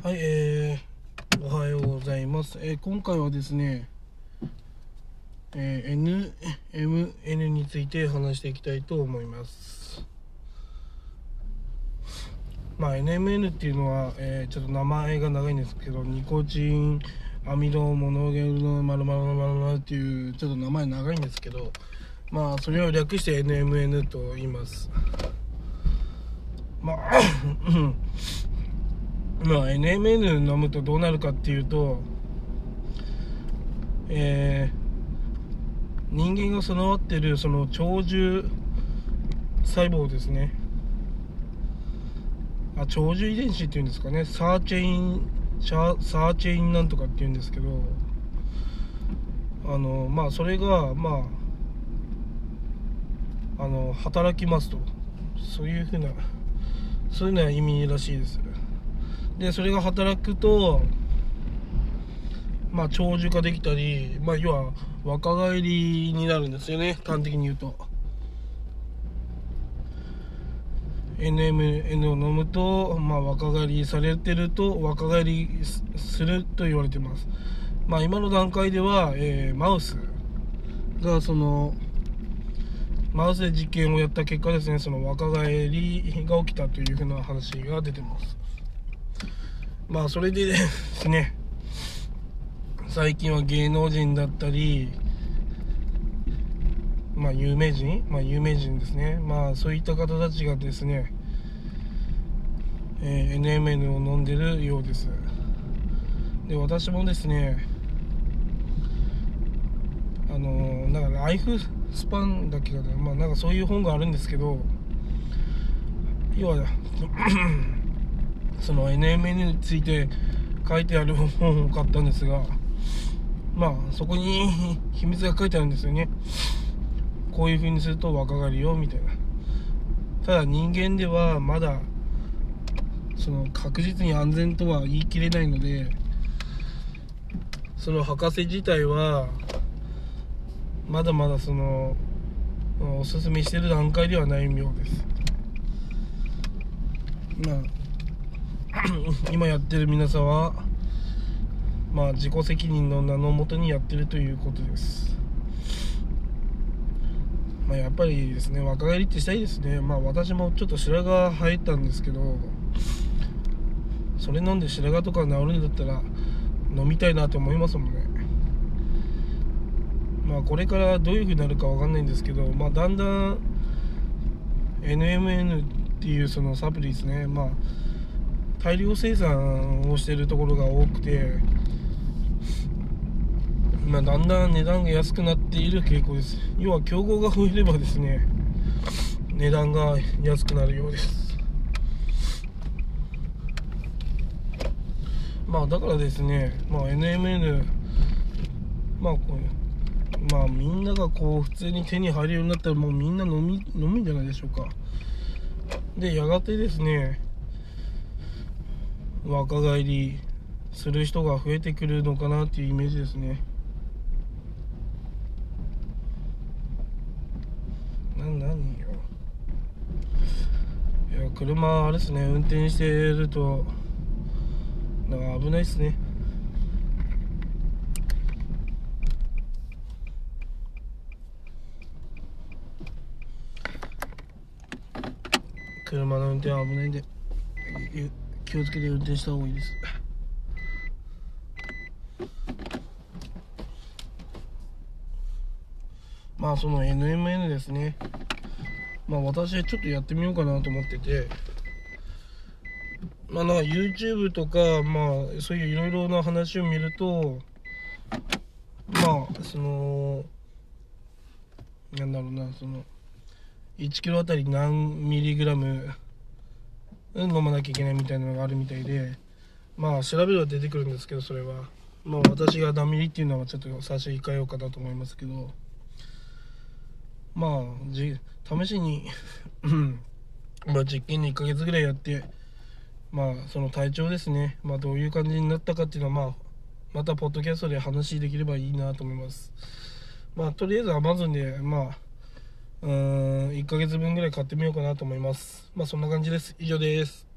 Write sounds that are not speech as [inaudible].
はい、えー、おはようございます。えー今回はですね、えー NMN について話していきたいと思います。まあ、NMN っていうのは、えーちょっと名前が長いんですけど、ニコチン、アミド、モノゲルの〇〇〇〇っていう、ちょっと名前長いんですけど、まあ、それを略して NMN と言います。まあ、まあ NMN 飲むとどうなるかっていうと、えー人間が備わってるその長寿細胞ですね。あ長寿遺伝子っていうんですかね。サーチェインサーチェインなんとかっていうんですけどあのまあそれがまああの働きますと。そういうふうなそういうのは意味らしいです。でそれが働くとまあ長寿化できたりまあ要は若返りになるんですよね。端的に言うと。NMN を飲むと、まあ、若返りされてると若返りすると言われてます。まあ今の段階では、えーマウスがそのマウスで実験をやった結果ですねその若返りが起きたというふうな話が出てます。まあそれでですね。最近は芸能人だったりまあ有名人？まあ有名人ですね。まあそういった方たちがですね、えー NMN を飲んでるようです。で私もですねあのーなんかライフスパンだっけかな。まあなんかそういう本があるんですけど要はその NMN について書いてある本を買ったんですがまあそこに [laughs] 秘密が書いてあるんですよね。こういう風にすると若返るよみたいな。ただ人間ではまだその確実に安全とは言い切れないのでその博士自体はまだまだそのおすすめしてる段階ではないようです。まあ [clears throat] 今やってる皆さんはまあ自己責任の名のもとにやってるということです。まあやっぱりですね若返りってしたいですね。まあ私もちょっと白髪生えたんですけどそれ飲んで白髪とか治るんだったら飲みたいなと思いますもんね。まあこれからどういう風になるかわかんないんですけどまあだんだん NMN っていうそのサプリですね。まあ大量生産をしているところが多くて、まあ、だんだん値段が安くなっている傾向です要は競合が増えればですね値段が安くなるようですまあだからですね、まあ、NMN まあこうまあみんながこう普通に手に入るようになったらもうみんな飲み飲むんじゃないでしょうかでやがてですね若返りする人が増えてくるのかなっていうイメージですね。な何よ。いや車あれですね。運転してるとなんか危ないっすね。車の運転は危ないんで。気をつけて運転した方がいいです。まあその NMN ですね。まあ私ちょっとやってみようかなと思ってて。まあなんか YouTube とかまあそういういろいろな話を見るとまあそのなんだろうなその1キロあたり何ミリグラム飲まなきゃいけないみたいなのがあるみたいでまあ調べれば出てくるんですけどそれは。まあ私が何ミリっていうのはちょっと差し控えようかなと思いますけど。まあじ試しに [laughs] まあ実験に1ヶ月ぐらいやってまあその体調ですね。まあどういう感じになったかっていうのはまあまたポッドキャストで話できればいいなと思います。まあとりあえず Amazon でまあうん1ヶ月分ぐらい買ってみようかなと思います。まあそんな感じです。以上です。